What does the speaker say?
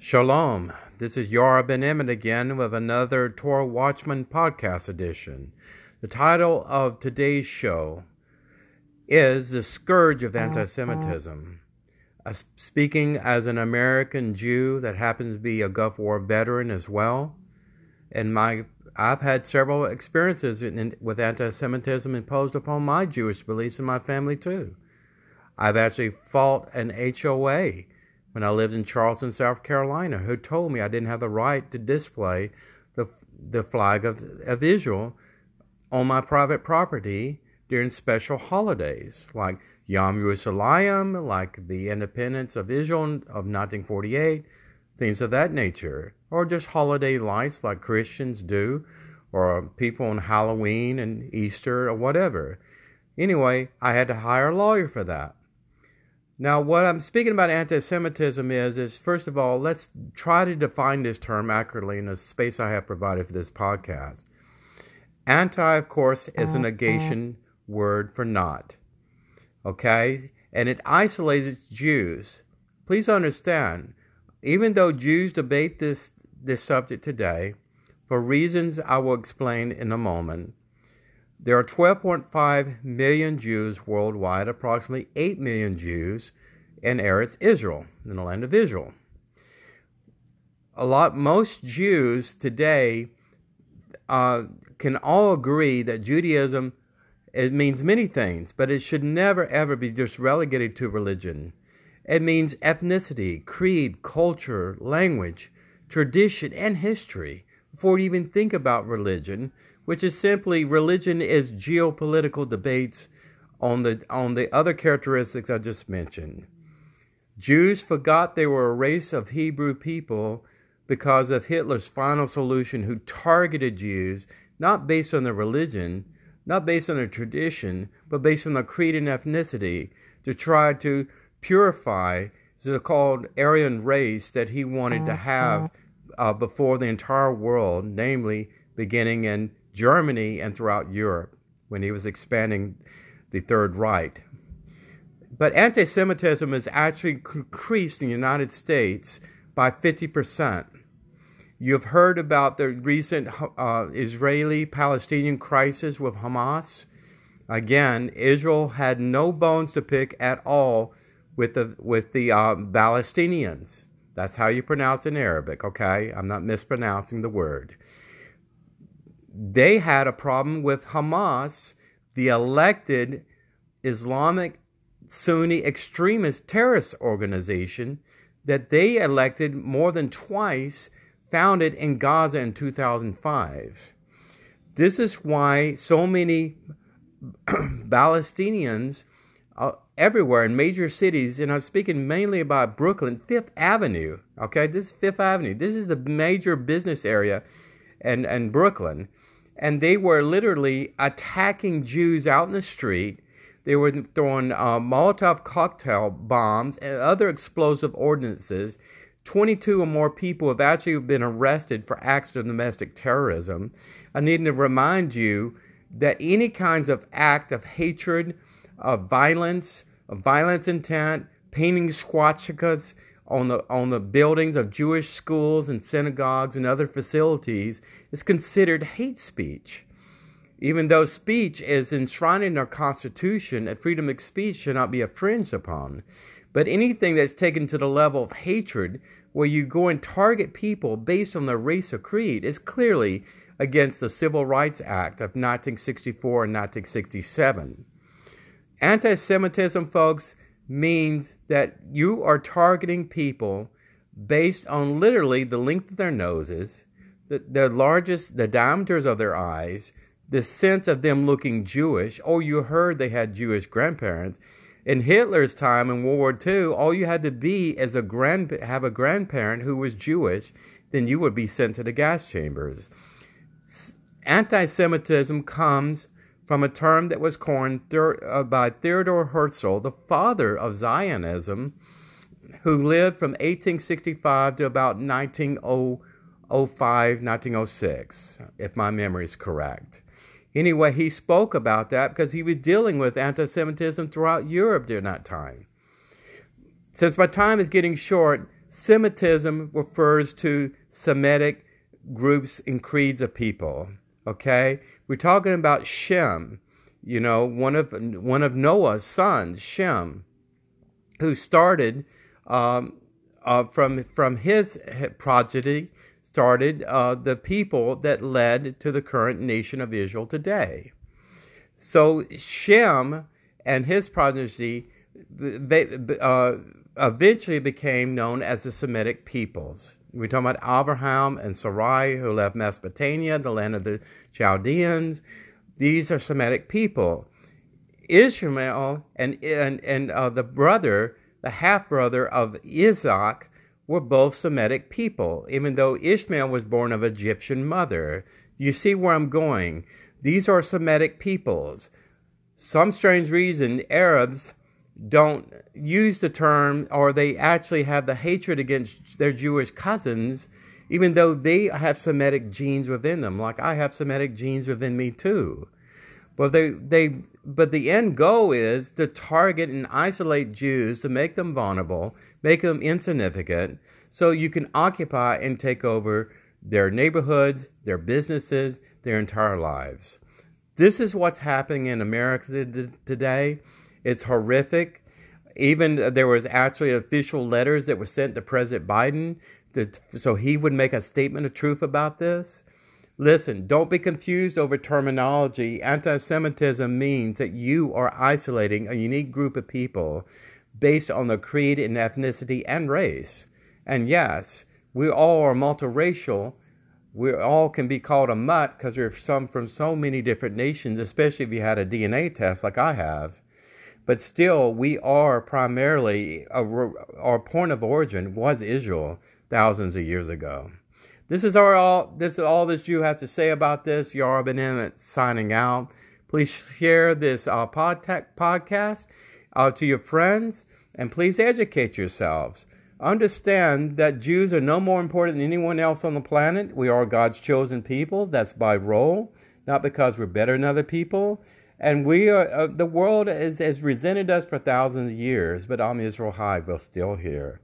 Shalom. This is Yaar Ben Emmett again with another Torah Watchman podcast edition. The title of today's show is The Scourge of Anti Semitism. Uh, speaking as an American Jew that happens to be a Gulf War veteran as well, and my I've had several experiences in, in, with anti Semitism imposed upon my Jewish beliefs and my family too. I've actually fought an HOA when I lived in Charleston, South Carolina, who told me I didn't have the right to display the, the flag of, of Israel on my private property during special holidays like Yom Yerushalayim, like the independence of Israel of 1948, things of that nature, or just holiday lights like Christians do, or people on Halloween and Easter or whatever. Anyway, I had to hire a lawyer for that. Now, what I'm speaking about anti Semitism is, is first of all, let's try to define this term accurately in the space I have provided for this podcast. Anti, of course, is a uh-huh. negation word for not. Okay? And it isolates Jews. Please understand, even though Jews debate this, this subject today, for reasons I will explain in a moment, there are 12.5 million Jews worldwide, approximately 8 million Jews in Eretz Israel, in the land of Israel. A lot, most Jews today uh, can all agree that Judaism it means many things, but it should never ever be just relegated to religion. It means ethnicity, creed, culture, language, tradition, and history. Before you even think about religion, which is simply religion is geopolitical debates on the on the other characteristics I just mentioned. Jews forgot they were a race of Hebrew people because of Hitler's final solution who targeted Jews not based on their religion, not based on their tradition, but based on their creed and ethnicity to try to purify the so-called Aryan race that he wanted to have uh, before the entire world, namely beginning in Germany and throughout Europe when he was expanding the Third Reich. But anti Semitism has actually increased in the United States by 50%. You've heard about the recent uh, Israeli Palestinian crisis with Hamas. Again, Israel had no bones to pick at all with the, with the uh, Palestinians. That's how you pronounce in Arabic, okay? I'm not mispronouncing the word they had a problem with Hamas, the elected Islamic Sunni extremist terrorist organization that they elected more than twice, founded in Gaza in 2005. This is why so many Palestinians uh, everywhere in major cities, and I'm speaking mainly about Brooklyn, Fifth Avenue. Okay, this is Fifth Avenue. This is the major business area and, and Brooklyn and they were literally attacking Jews out in the street. They were throwing uh, Molotov cocktail bombs and other explosive ordinances. 22 or more people have actually been arrested for acts of domestic terrorism. I need to remind you that any kinds of act of hatred, of violence, of violence intent, painting swastikas, on the on the buildings of Jewish schools and synagogues and other facilities is considered hate speech. Even though speech is enshrined in our Constitution, and freedom of speech should not be infringed upon. But anything that's taken to the level of hatred, where you go and target people based on their race or creed, is clearly against the Civil Rights Act of 1964 and 1967. Anti Semitism, folks, means that you are targeting people based on literally the length of their noses, the, the largest, the diameters of their eyes, the sense of them looking Jewish, Oh, you heard they had Jewish grandparents. In Hitler's time in World War II, all you had to be is a grand have a grandparent who was Jewish, then you would be sent to the gas chambers. Anti-Semitism comes from a term that was coined uh, by Theodore Herzl, the father of Zionism, who lived from 1865 to about 1905, 1906, if my memory is correct. Anyway, he spoke about that because he was dealing with anti Semitism throughout Europe during that time. Since my time is getting short, Semitism refers to Semitic groups and creeds of people. Okay, we're talking about Shem, you know, one of one of Noah's sons, Shem, who started um, uh, from from his progeny started uh, the people that led to the current nation of Israel today. So Shem and his progeny they, uh, eventually became known as the Semitic peoples. We're talking about Abraham and Sarai, who left Mesopotamia, the land of the Chaldeans. These are Semitic people. Ishmael and and and uh, the brother, the half brother of Isaac, were both Semitic people, even though Ishmael was born of Egyptian mother. You see where I'm going. These are Semitic peoples. Some strange reason, Arabs don't use the term, or they actually have the hatred against their Jewish cousins, even though they have Semitic genes within them, like I have Semitic genes within me too. But they, they, but the end goal is to target and isolate Jews to make them vulnerable, make them insignificant, so you can occupy and take over their neighborhoods, their businesses, their entire lives. This is what's happening in America today. It's horrific. Even there was actually official letters that were sent to President Biden to, so he would make a statement of truth about this. Listen, don't be confused over terminology. Anti Semitism means that you are isolating a unique group of people based on their creed and ethnicity and race. And yes, we all are multiracial, we all can be called a mutt because there's some from so many different nations, especially if you had a DNA test like I have. But still, we are primarily, a, our point of origin was Israel thousands of years ago. This is our, all. This is all this Jew has to say about this. Yaar Ben Emmett signing out. Please share this uh, podcast uh, to your friends, and please educate yourselves. Understand that Jews are no more important than anyone else on the planet. We are God's chosen people. That's by role, not because we're better than other people. And we are, uh, the world has, has resented us for thousands of years, but Am Yisrael Chai, we're still here.